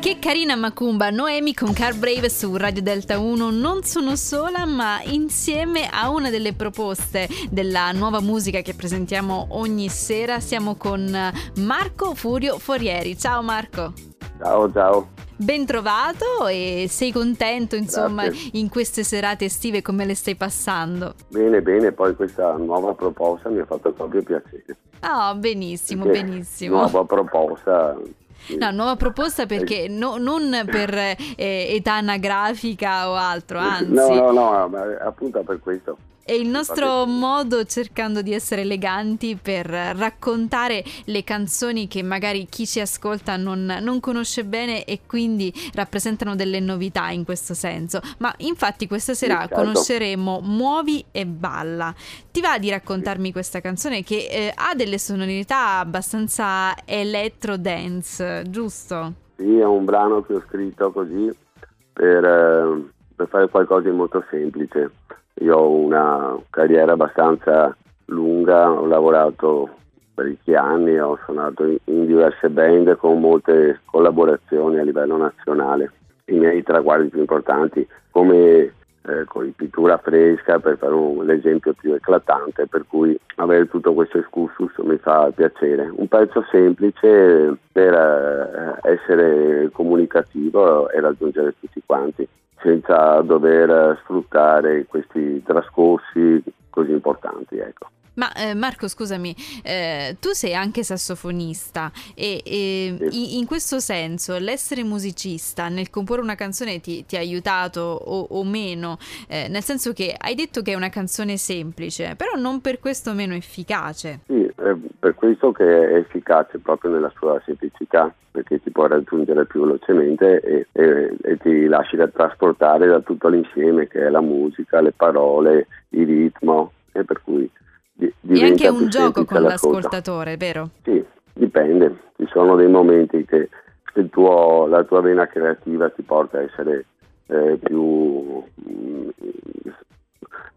che carina Macumba, Noemi con Car Brave su Radio Delta 1. Non sono sola, ma insieme a una delle proposte della nuova musica che presentiamo ogni sera siamo con Marco Furio Forieri. Ciao Marco. Ciao, ciao. Ben trovato e sei contento insomma Grazie. in queste serate estive come le stai passando? Bene, bene, poi questa nuova proposta mi ha fatto proprio piacere. Oh, benissimo, Perché benissimo. Nuova proposta. No, nuova proposta perché no- non per eh, età anagrafica o altro, anzi. No, no, no, ma appunto per questo. È il nostro modo cercando di essere eleganti per raccontare le canzoni che magari chi ci ascolta non, non conosce bene e quindi rappresentano delle novità in questo senso. Ma infatti questa sera certo. conosceremo Muovi e Balla. Ti va di raccontarmi questa canzone che eh, ha delle sonorità abbastanza electro dance, giusto? Sì, è un brano che ho scritto così per, eh, per fare qualcosa di molto semplice. Io ho una carriera abbastanza lunga, ho lavorato parecchi anni, ho suonato in, diverse band con molte collaborazioni a livello nazionale. I miei traguardi più importanti come eh, con pittura fresca per fare un, l'esempio più eclatante, per cui avere tutto questo excursus mi fa piacere. Un pezzo semplice per eh, essere comunicativo e raggiungere tutti quanti, senza dover sfruttare questi trascorsi così importanti. Ecco. Ma eh, Marco, scusami, eh, tu sei anche sassofonista e, e Sì. in, in questo senso l'essere musicista nel comporre una canzone ti, ti ha aiutato o, o meno? Eh, nel senso che hai detto che è una canzone semplice, però non per questo meno efficace. Sì, è per questo che è efficace proprio nella sua semplicità, perché ti può raggiungere più velocemente e, e- e ti lasci da trasportare da tutto l'insieme che è la musica, le parole, il ritmo e per cui di- E diventa anche un gioco con l'ascolto. l'ascoltatore, vero? Sì, dipende, ci sono dei momenti che il tuo- la tua vena creativa ti porta a essere eh, più, mm,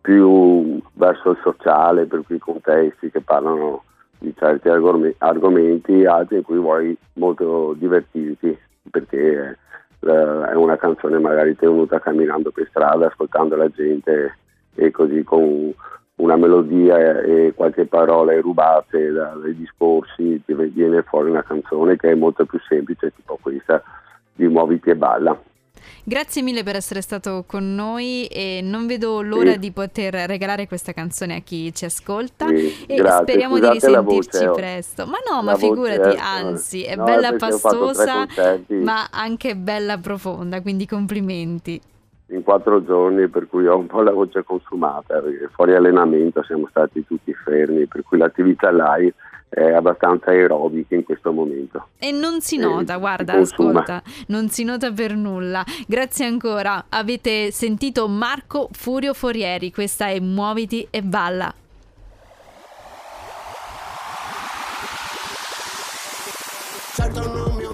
più verso il sociale, per cui contesti che parlano di certi argom- argomenti, altri in cui vuoi molto divertirti, perché eh, è una canzone magari tenuta camminando per strada, ascoltando la gente e così con una melodia e qualche parola rubate da- dai discorsi viene fuori una canzone che è molto più semplice, tipo questa di Muoviti e balla. Grazie mille per essere stato con noi e non vedo l'ora Sì. di poter regalare questa canzone a chi ci ascolta Sì, e grazie. speriamo di Scusate la risentirci voce, oh. presto. Ma no, ma La voce figurati, è- anzi, è no, bella pastosa, ma anche bella profonda, quindi complimenti. in quattro giorni per cui ho un po' la voce consumata, perché fuori allenamento siamo stati tutti fermi, per cui l'attività live è abbastanza aerobica in questo momento. E non si Eh, nota, si guarda, ascolta, non si nota per nulla. Grazie ancora. Avete sentito Marco Furio Forieri, questa è Muoviti e balla. Certo non